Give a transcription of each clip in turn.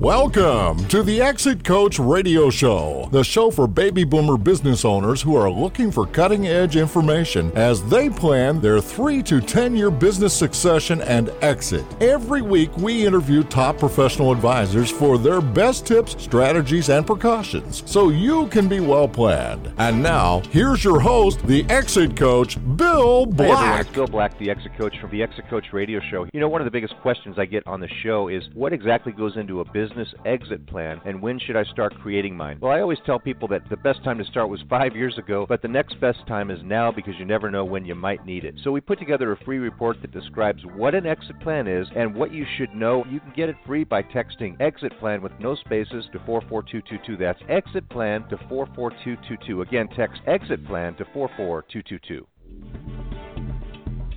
Welcome to the Exit Coach Radio Show, the show for baby boomer business owners who are looking for cutting edge information as they plan their 3 to 10 year business succession and exit. Every week, we interview top professional advisors for their best tips, strategies, and precautions so you can be well planned. And now, here's your host, the Exit Coach, Bill Black. Hey everyone, it's Bill Black, the Exit Coach from the Exit Coach Radio Show. You know, one of the biggest questions I get on the show is what exactly goes into a business exit plan and when should I start creating mine? Well, I always tell people that the best time to start was five years ago, but the next best time is now because you never know when you might need it. So we put together a free report that describes what an exit plan is and what you should know. You can get it free by texting exit plan with no spaces to 44222. That's exit plan to 44222. Again, text exit plan to 44222.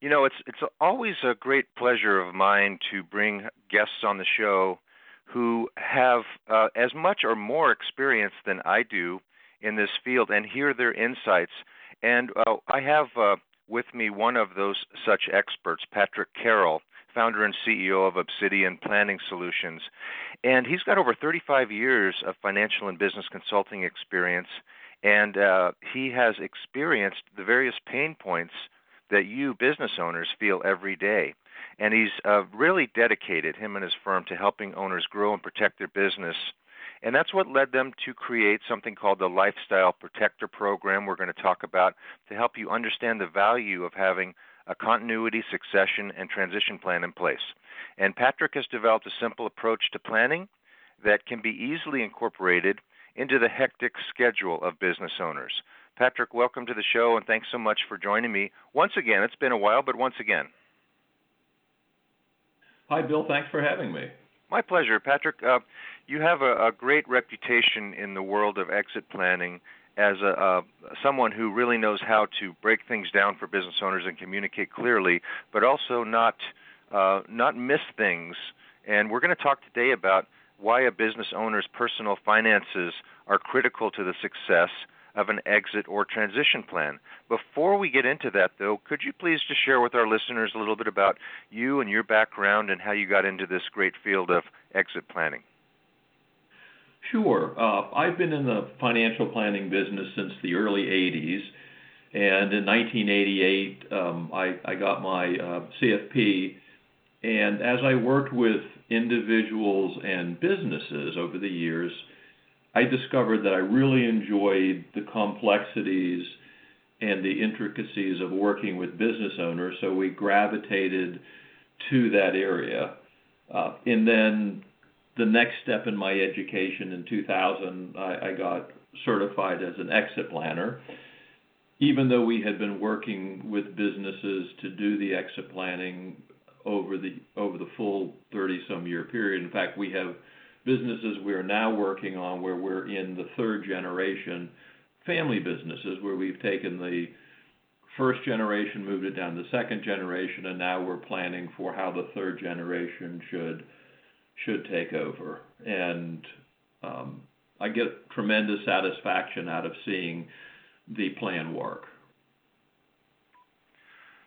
You know, it's it's always a great pleasure of mine to bring guests on the show who have uh, as much or more experience than I do in this field and hear their insights. And uh, I have uh, with me one of those such experts, Patrick Carroll, founder and CEO of Obsidian Planning Solutions. And he's got over 35 years of financial and business consulting experience, and uh, he has experienced the various pain points that you business owners feel every day. And he's uh, really dedicated, him and his firm, to helping owners grow and protect their business. And that's what led them to create something called the Lifestyle Protector Program, we're going to talk about to help you understand the value of having a continuity, succession, and transition plan in place. And Patrick has developed a simple approach to planning that can be easily incorporated into the hectic schedule of business owners. Patrick, welcome to the show, and thanks so much for joining me once again. It's been a while, but once again. Hi, Bill. Thanks for having me. My pleasure, Patrick. Uh, you have a, a, great reputation in the world of exit planning as a, uh, someone who really knows how to break things down for business owners and communicate clearly, but also not uh, not miss things. And we're going to talk today about why a business owner's personal finances are critical to the success of an exit or transition plan. Before we get into that, though, could you please just share with our listeners a little bit about you and your background and how you got into this great field of exit planning? Sure. Uh, I've been in the financial planning business since the early 80s. And in 1988, um, I, I, got my uh, CFP. And as I worked with individuals and businesses over the years, I discovered that I really enjoyed the complexities and the intricacies of working with business owners, so we gravitated to that area. Uh, and then the next step in my education in 2000, I, I got certified as an exit planner. Even though we had been working with businesses to do the exit planning over the over the full 30 some year period, in fact, we have businesses we are now working on where we're in the third generation family businesses where we've taken the first generation, moved it down to the second generation, and now we're planning for how the third generation should should take over. And um, I get tremendous satisfaction out of seeing the plan work.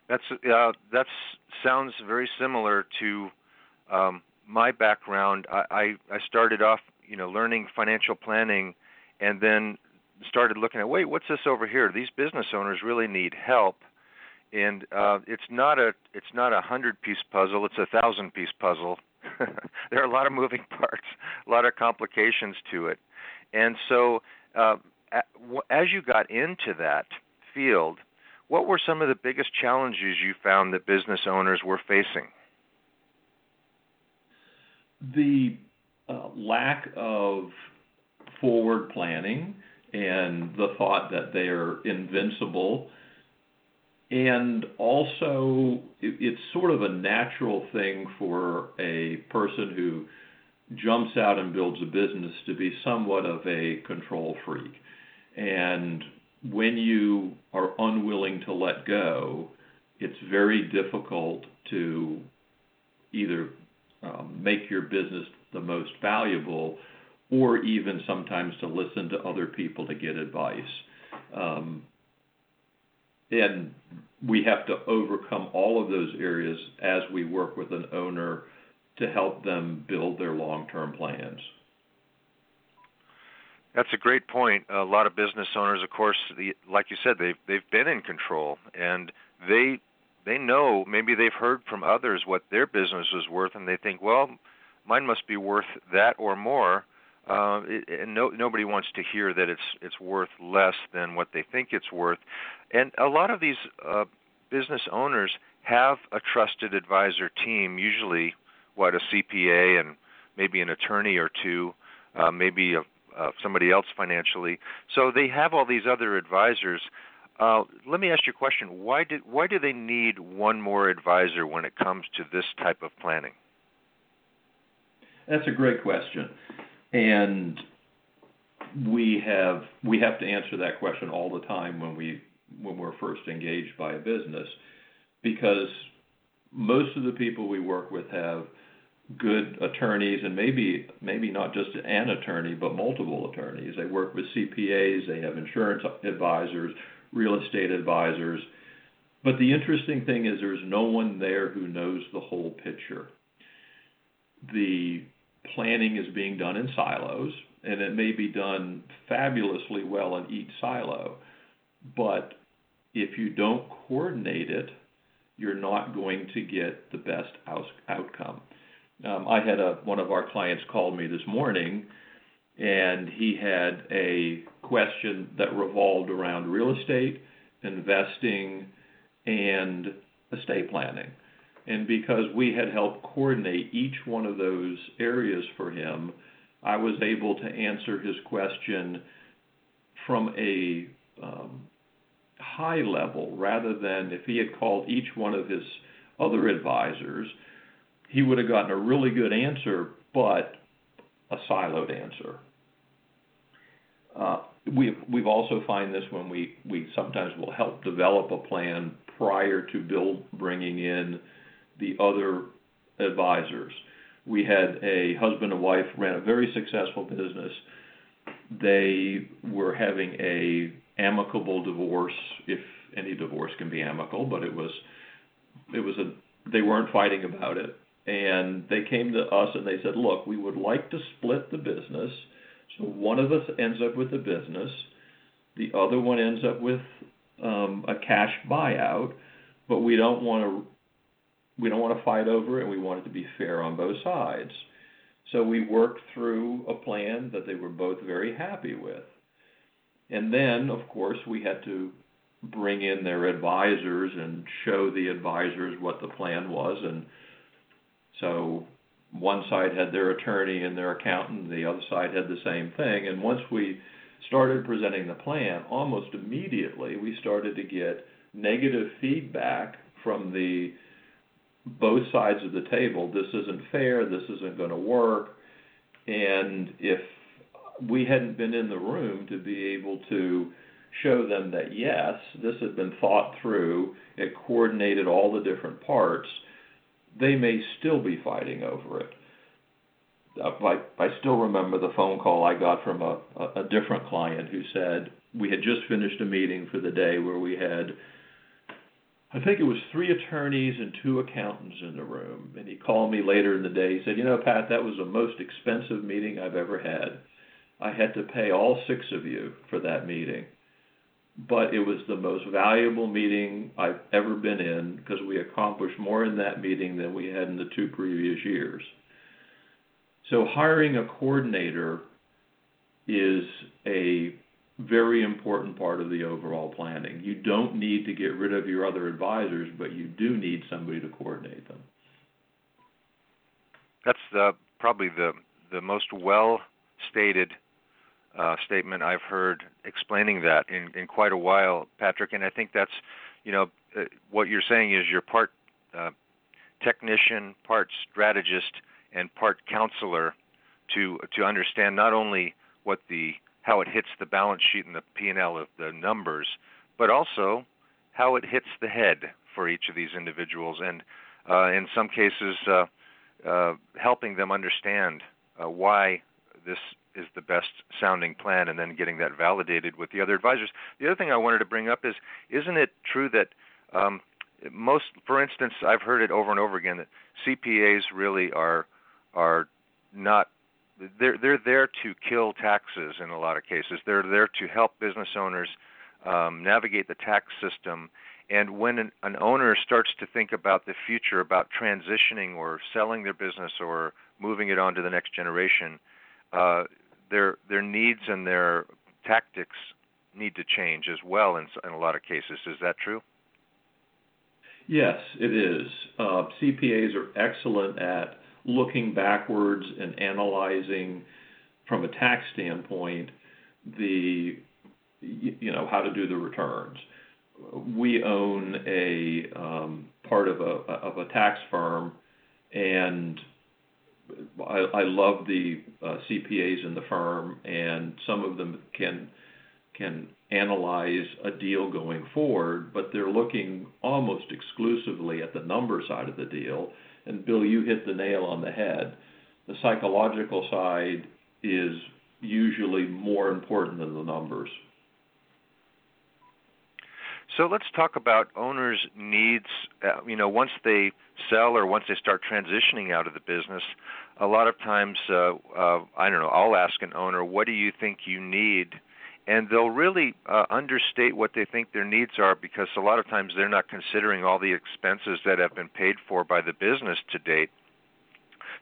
That's uh, that sounds very similar to um, my background, I, I, I started off, you know, learning financial planning, and then started looking at, wait, what's this over here? These business owners really need help, and uh, it's not a it's not a hundred piece puzzle. It's a thousand piece puzzle, there are a lot of moving parts, a lot of complications to it, and so uh, as you got into that field, what were some of the biggest challenges you found that business owners were facing? The uh, lack of forward planning and the thought that they're invincible. And also, it's sort of a natural thing for a person who jumps out and builds a business to be somewhat of a control freak. And when you are unwilling to let go, it's very difficult to either um, make your business the most valuable or even sometimes to listen to other people to get advice. Um, and we have to overcome all of those areas as we work with an owner to help them build their long term plans. That's a great point. A lot of business owners, of course, the, like you said, they've they've been in control and they they know maybe they've heard from others what their business is worth, and they think, well, mine must be worth that or more. Uh, it, and no, nobody wants to hear that it's it's worth less than what they think it's worth. And a lot of these uh, business owners have a trusted advisor team, usually what a CPA and maybe an attorney or two, uh, maybe a, uh, somebody else financially. So they have all these other advisors. Uh, let me ask you a question. Why did why do they need one more advisor when it comes to this type of planning? That's a great question, and we have we have to answer that question all the time when we when we're first engaged by a business, because most of the people we work with have good attorneys and maybe maybe not just an attorney but multiple attorneys they work with CPAs they have insurance advisors real estate advisors. But the interesting thing is there's no one there who knows the whole picture. The planning is being done in silos and it may be done fabulously well in each silo. But if you don't coordinate it you're not going to get the best out- outcome. Um, I had a one of our clients called me this morning, and he had a question that revolved around real estate, investing, and estate planning. And because we had helped coordinate each one of those areas for him, I was able to answer his question from a um, high level rather than if he had called each one of his other advisors he would have gotten a really good answer, but a siloed answer. Uh, we've we've also find this when we we sometimes will help develop a plan prior to build bringing in the other advisors. We had a husband and wife ran a very successful business. They were having a amicable divorce, if any divorce can be amicable, but it was it was a they weren't fighting about it and they came to us and they said, "Look, we would like to split the business. So one of us ends up with the business, the other one ends up with um, a cash buyout, but we don't want to we don't want to fight over it, and we want it to be fair on both sides." So we worked through a plan that they were both very happy with. And then, of course, we had to bring in their advisors and show the advisors what the plan was and so one side had their attorney and their accountant, the other side had the same thing. And once we started presenting the plan, almost immediately we started to get negative feedback from the both sides of the table. This isn't fair. This isn't going to work. And if we hadn't been in the room to be able to show them that yes, this had been thought through, it coordinated all the different parts they may still be fighting over it. Uh, I, I still remember the phone call I got from a, a, a different client who said we had just finished a meeting for the day where we had, I think it was three attorneys and two accountants in the room. And he called me later in the day. He said, You know, Pat, that was the most expensive meeting I've ever had. I had to pay all six of you for that meeting but it was the most valuable meeting I've ever been in because we accomplished more in that meeting than we had in the two previous years. So hiring a coordinator is a very important part of the overall planning. You don't need to get rid of your other advisors, but you do need somebody to coordinate them. That's the, probably the the most well stated uh, statement I've heard explaining that in, in quite a while, Patrick. And I think that's, you know, uh, what you're saying is you're part uh, technician, part strategist, and part counselor to to understand not only what the how it hits the balance sheet and the P&L of the numbers, but also how it hits the head for each of these individuals, and uh, in some cases, uh, uh, helping them understand uh, why this is the best sounding plan, and then getting that validated with the other advisors. The other thing I wanted to bring up is, isn't it true that um, most, for instance, I've heard it over and over again that CPAs really are are not they're they're there to kill taxes in a lot of cases. They're there to help business owners um, navigate the tax system. And when an, an owner starts to think about the future, about transitioning or selling their business or moving it on to the next generation, uh, their their needs and their tactics need to change as well in, in a lot of cases. Is that true? Yes, it is. Uh, CPAs are excellent at looking backwards and analyzing from a tax standpoint the you know how to do the returns. We own a um, part of a of a tax firm, and I, I love the uh, CPAs in the firm, and some of them can can analyze a deal going forward, but they're looking almost exclusively at the number side of the deal and Bill, you hit the nail on the head. The psychological side is usually more important than the numbers. So let's talk about owners' needs. Uh, you know, once they sell or once they start transitioning out of the business, a lot of times, uh, uh, I don't know, I'll ask an owner, what do you think you need? and they'll really uh, understate what they think their needs are because a lot of times they're not considering all the expenses that have been paid for by the business to date.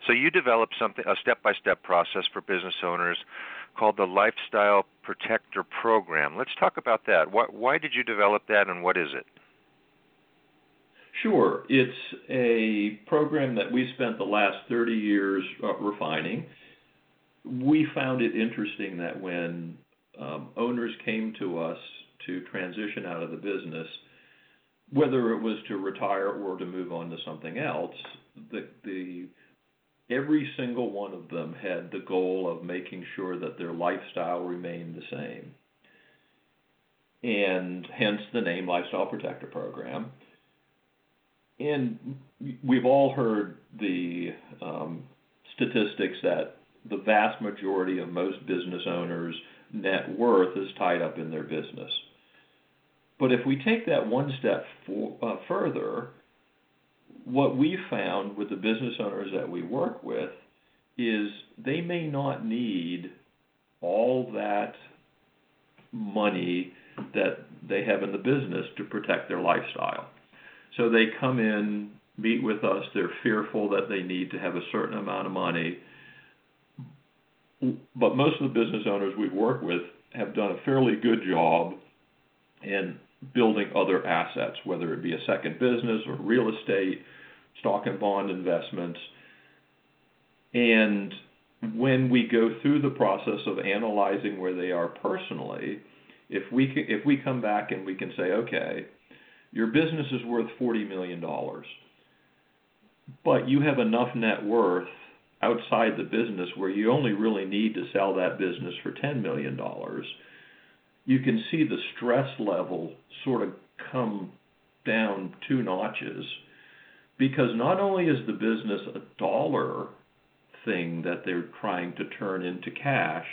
So you develop something a step-by-step process for business owners called the Lifestyle Protector Program. Let's talk about that. Why, why did you develop that, and what is it? Sure, it's a program that we spent the last 30 years uh, refining. We found it interesting that when um, owners came to us to transition out of the business, whether it was to retire or to move on to something else, the, the every single one of them had the goal of making sure that their lifestyle remained the same. And hence the name Lifestyle Protector Program. And we've all heard the um, statistics that the vast majority of most business owners net worth is tied up in their business. But if we take that one step for, uh, further, what we found with the business owners that we work with is they may not need all that money that they have in the business to protect their lifestyle. So they come in, meet with us, they're fearful that they need to have a certain amount of money but most of the business owners we work with have done a fairly good job in building other assets, whether it be a second business or real estate, stock and bond investments. And when we go through the process of analyzing where they are personally, if we if we come back and we can say, okay, your business is worth forty million dollars, but you have enough net worth outside the business where you only really need to sell that business for $10 million, you can see the stress level sort of come down two notches because not only is the business a dollar thing that they're trying to turn into cash,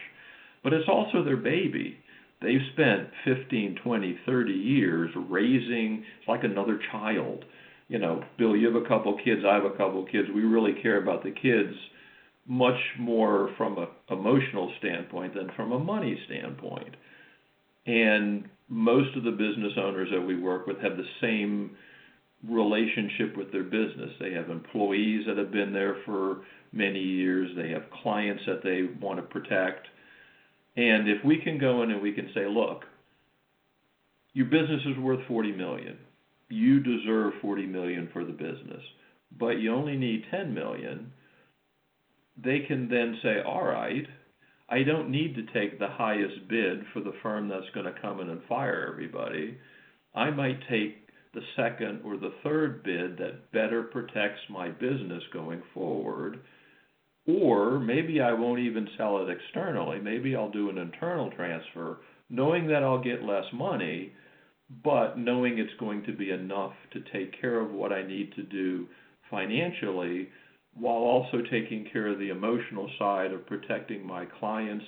but it's also their baby. They've spent 15, 20, 30 years raising, it's like another child. You know, Bill, you have a couple kids, I have a couple kids. We really care about the kids much more from a emotional standpoint than from a money standpoint. And most of the business owners that we work with have the same relationship with their business. They have employees that have been there for many years. They have clients that they want to protect. And if we can go in and we can say, look, your business is worth 40 million. You deserve 40 million for the business, but you only need 10 million. They can then say, all right, I don't need to take the highest bid for the firm that's going to come in and fire everybody. I might take the second or the third bid that better protects my business going forward. Or maybe I won't even sell it externally. Maybe I'll do an internal transfer, knowing that I'll get less money, but knowing it's going to be enough to take care of what I need to do financially while also taking care of the emotional side of protecting my clients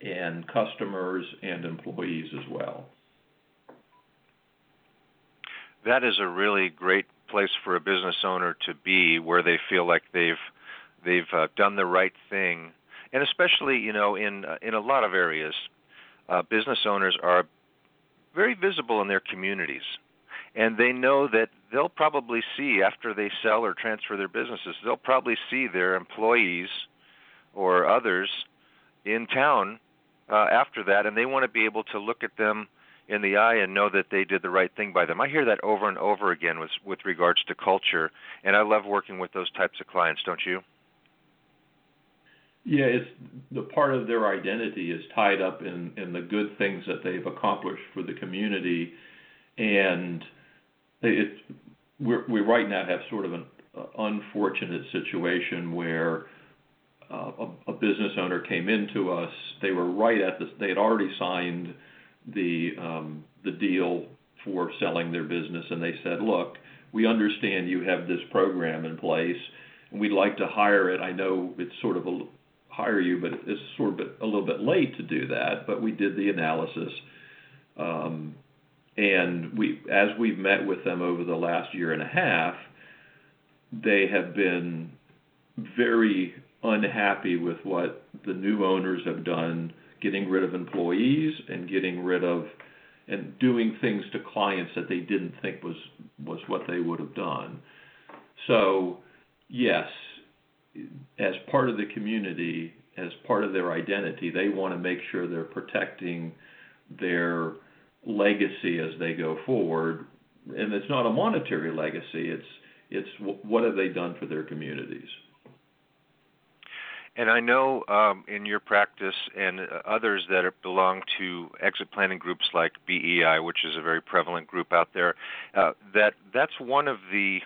and customers and employees as well. That is a really great place for a business owner to be where they feel like they've they've uh, done the right thing and especially you know in uh, in a lot of areas uh, business owners are very visible in their communities and they know that they'll probably see after they sell or transfer their businesses, they'll probably see their employees or others in town uh, after that, and they want to be able to look at them in the eye and know that they did the right thing by them. I hear that over and over again with with regards to culture, and I love working with those types of clients. Don't you? Yeah, it's the part of their identity is tied up in in the good things that they've accomplished for the community, and we right now have sort of an uh, unfortunate situation where uh, a, business owner came into us. They were right at this. They had already signed the um, the deal for selling their business, and they said, "Look, we understand you have this program in place, and we'd like to hire it. I know it's sort of a hire you, but it's sort of a little bit late to do that. But we did the analysis." And we, as we've met with them over the last year and a half, they have been very unhappy with what the new owners have done, getting rid of employees and getting rid of and doing things to clients that they didn't think was was what they would have done. So, yes, as part of the community, as part of their identity, they want to make sure they're protecting their legacy as they go forward. And it's not a monetary legacy. It's it's what have they done for their communities. And I know um, in your practice and others that are, belong to exit planning groups like BEI, which is a very prevalent group out there, uh, that that's one of the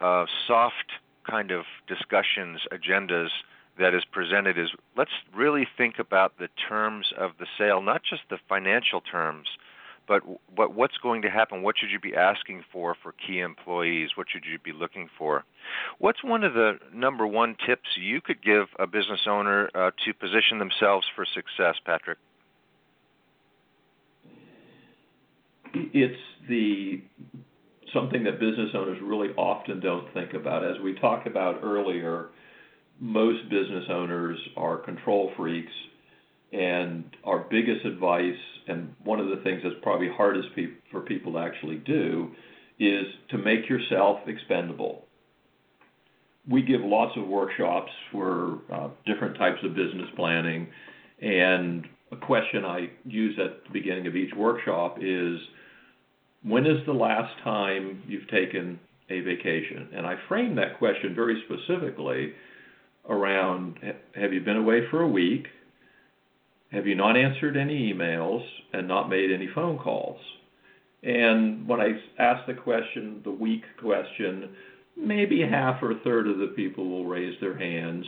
uh, soft kind of discussions agendas that is presented is let's really think about the terms of the sale, not just the financial terms, but but what's going to happen? What should you be asking for for key employees? What should you be looking for? What's one of the number one tips you could give a business owner uh, to position themselves for success, Patrick? It's the something that business owners really often don't think about. As we talked about earlier, most business owners are control freaks and our biggest advice, and one of the things that's probably hardest pe- for people to actually do, is to make yourself expendable. We give lots of workshops for uh, different types of business planning, and a question I use at the beginning of each workshop is when is the last time you've taken a vacation? And I frame that question very specifically around have you been away for a week? Have you not answered any emails and not made any phone calls? And when I ask the question, the week question, maybe half or a third of the people will raise their hands.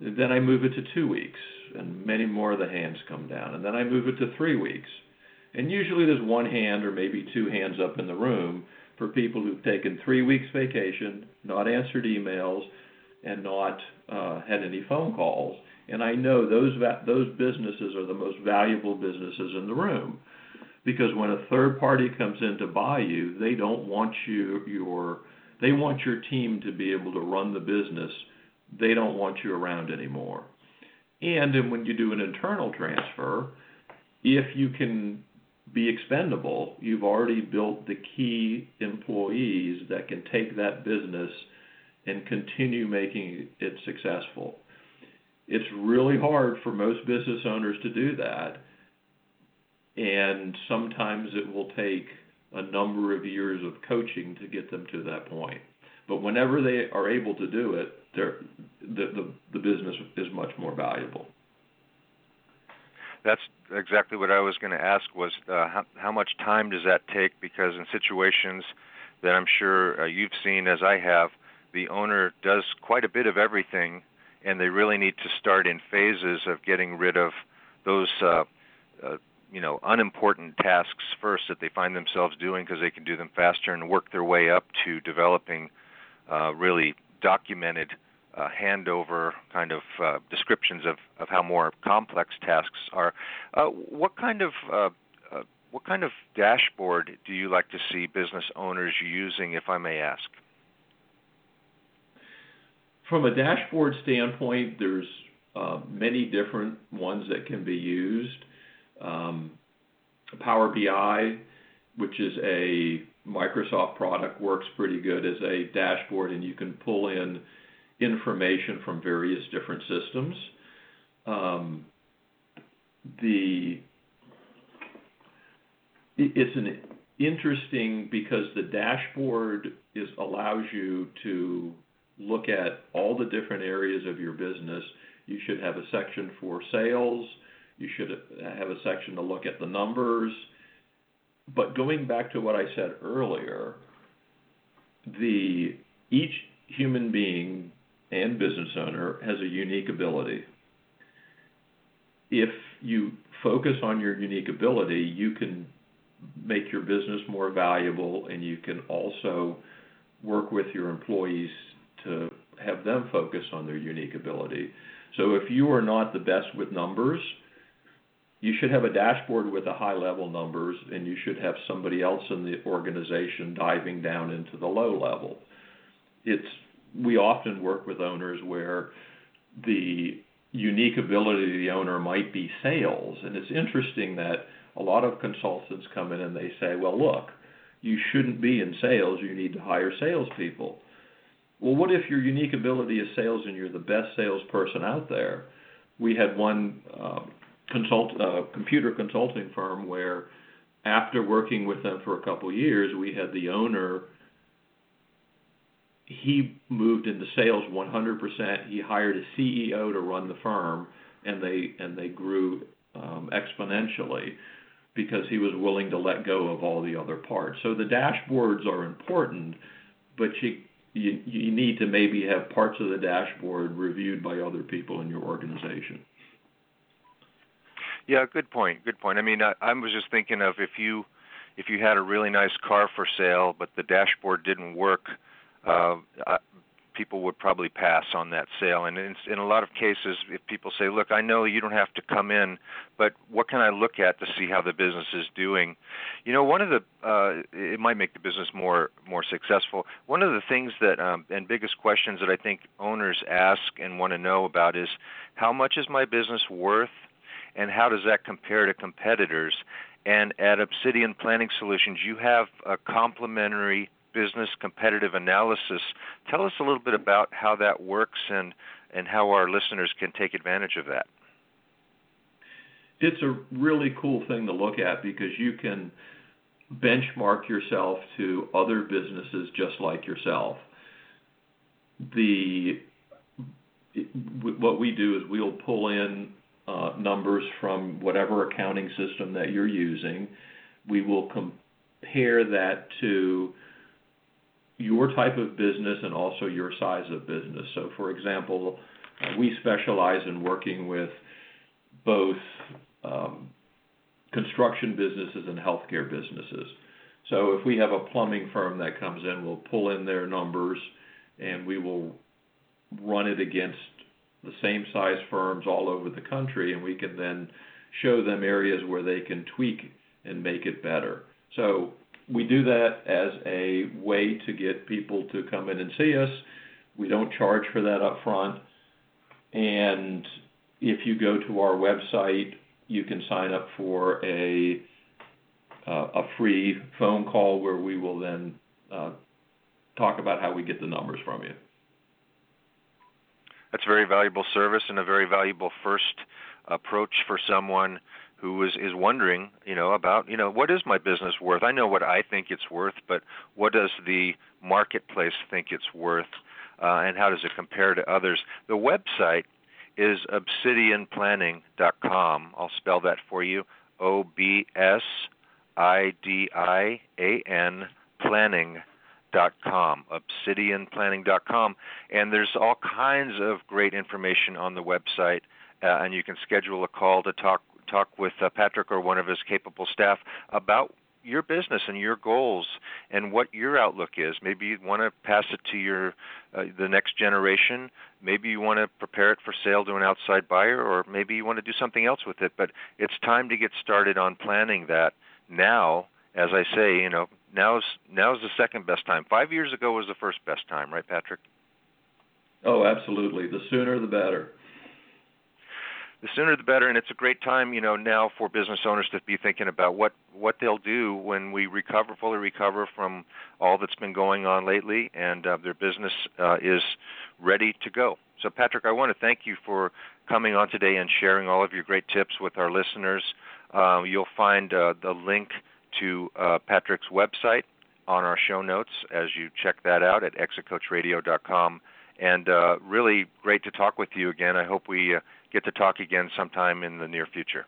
Then I move it to two weeks, and many more of the hands come down. And then I move it to three weeks. And usually there's one hand or maybe two hands up in the room for people who've taken three weeks vacation, not answered emails, and not uh, had any phone calls. And I know those those businesses are the most valuable businesses in the room because when a third party comes in to buy you, they don't want you your they want your team to be able to run the business. They don't want you around anymore. And then when you do an internal transfer, if you can be expendable. You've already built the key employees that can take that business and continue making it successful. It's really hard for most business owners to do that, and sometimes it will take a number of years of coaching to get them to that point. But whenever they are able to do it, the, the, the business is much more valuable. That's exactly what I was going to ask was uh, how, how much time does that take? Because in situations that I'm sure uh, you've seen as I have, the owner does quite a bit of everything, and they really need to start in phases of getting rid of those uh, uh, you know unimportant tasks first that they find themselves doing because they can do them faster and work their way up to developing uh, really documented uh, handover kind of uh, descriptions of, of how more complex tasks are. Uh, what kind of uh, uh, what kind of dashboard do you like to see business owners using, if I may ask? From a dashboard standpoint, there's uh, many different ones that can be used. Um, Power BI, which is a Microsoft product, works pretty good as a dashboard, and you can pull in information from various different systems. Um, the it's an interesting because the dashboard is allows you to look at all the different areas of your business. You should have a section for sales. You should have a section to look at the numbers. But going back to what I said earlier, the each human being and business owner has a unique ability. If you focus on your unique ability, you can make your business more valuable and you can also work with your employees to have them focus on their unique ability. So if you are not the best with numbers, you should have a dashboard with the high level numbers and you should have somebody else in the organization diving down into the low level. It's we often work with owners where the unique ability of the owner might be sales and it's interesting that a lot of consultants come in and they say, "Well, look, you shouldn't be in sales. You need to hire salespeople." Well, what if your unique ability is sales and you're the best salesperson out there? We had one um, consult uh, computer consulting firm where, after working with them for a couple years, we had the owner. He moved into sales 100%. He hired a CEO to run the firm, and they and they grew um, exponentially because he was willing to let go of all the other parts. So the dashboards are important, but you you, you need to maybe have parts of the dashboard reviewed by other people in your organization. Yeah, good point. Good point. I mean, I, I was just thinking of if you if you had a really nice car for sale, but the dashboard didn't work, uh, people would probably pass on that sale. And in, in a lot of cases, if people say, "Look, I know you don't have to come in, but what can I look at to see how the business is doing?" You know, one of the uh, it might make the business more more successful. One of the things that um, and biggest questions that I think owners ask and want to know about is how much is my business worth, and how does that compare to competitors? And at Obsidian Planning Solutions, you have a complimentary business competitive analysis. Tell us a little bit about how that works and, and how our listeners can take advantage of that. It's a really cool thing to look at because you can benchmark yourself to other businesses just like yourself. The what we do is we'll pull in uh, numbers from whatever accounting system that you're using. We will compare that to your type of business and also your size of business. So, for example, we specialize in working with both um, construction businesses and healthcare businesses. So, if we have a plumbing firm that comes in, we'll pull in their numbers and we will run it against the same size firms all over the country, and we can then show them areas where they can tweak and make it better. So we do that as a way to get people to come in and see us. We don't charge for that up front. And if you go to our website, you can sign up for a uh, a free phone call where we will then uh, talk about how we get the numbers from you. That's a very valuable service and a very valuable first approach for someone who is is wondering, you know, about, you know, what is my business worth? I know what I think it's worth, but what does the marketplace think it's worth, uh, and how does it compare to others? The website is obsidianplanning.com. I'll spell that for you: O B S I D I A N planning dot com obsidianplanning.com and there's all kinds of great information on the website uh, and you can schedule a call to talk talk with uh, Patrick or one of his capable staff about your business and your goals and what your outlook is. Maybe you want to pass it to your uh, the next generation. Maybe you want to prepare it for sale to an outside buyer, or maybe you want to do something else with it. But it's time to get started on planning that now. As I say, you know, now's now's the second best time. Five years ago was the first best time, right, Patrick? Oh, absolutely. The sooner the better the sooner the better and it's a great time you know now for business owners to be thinking about what what they'll do when we recover fully recover from all that's been going on lately and uh, their business uh, is ready to go. So patrick i want to thank you for coming on today and sharing all of your great tips with our listeners. Uh, you'll find uh, the link to uh, patrick's website on our show notes as you check that out at exitcoachradio.com and uh, really great to talk with you again. I hope we get to talk again sometime in the near future.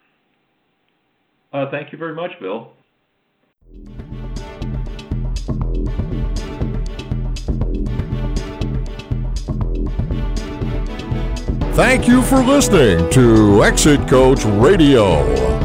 Uh, thank you very much, Bill. Thank you for listening to Exit Coach Radio.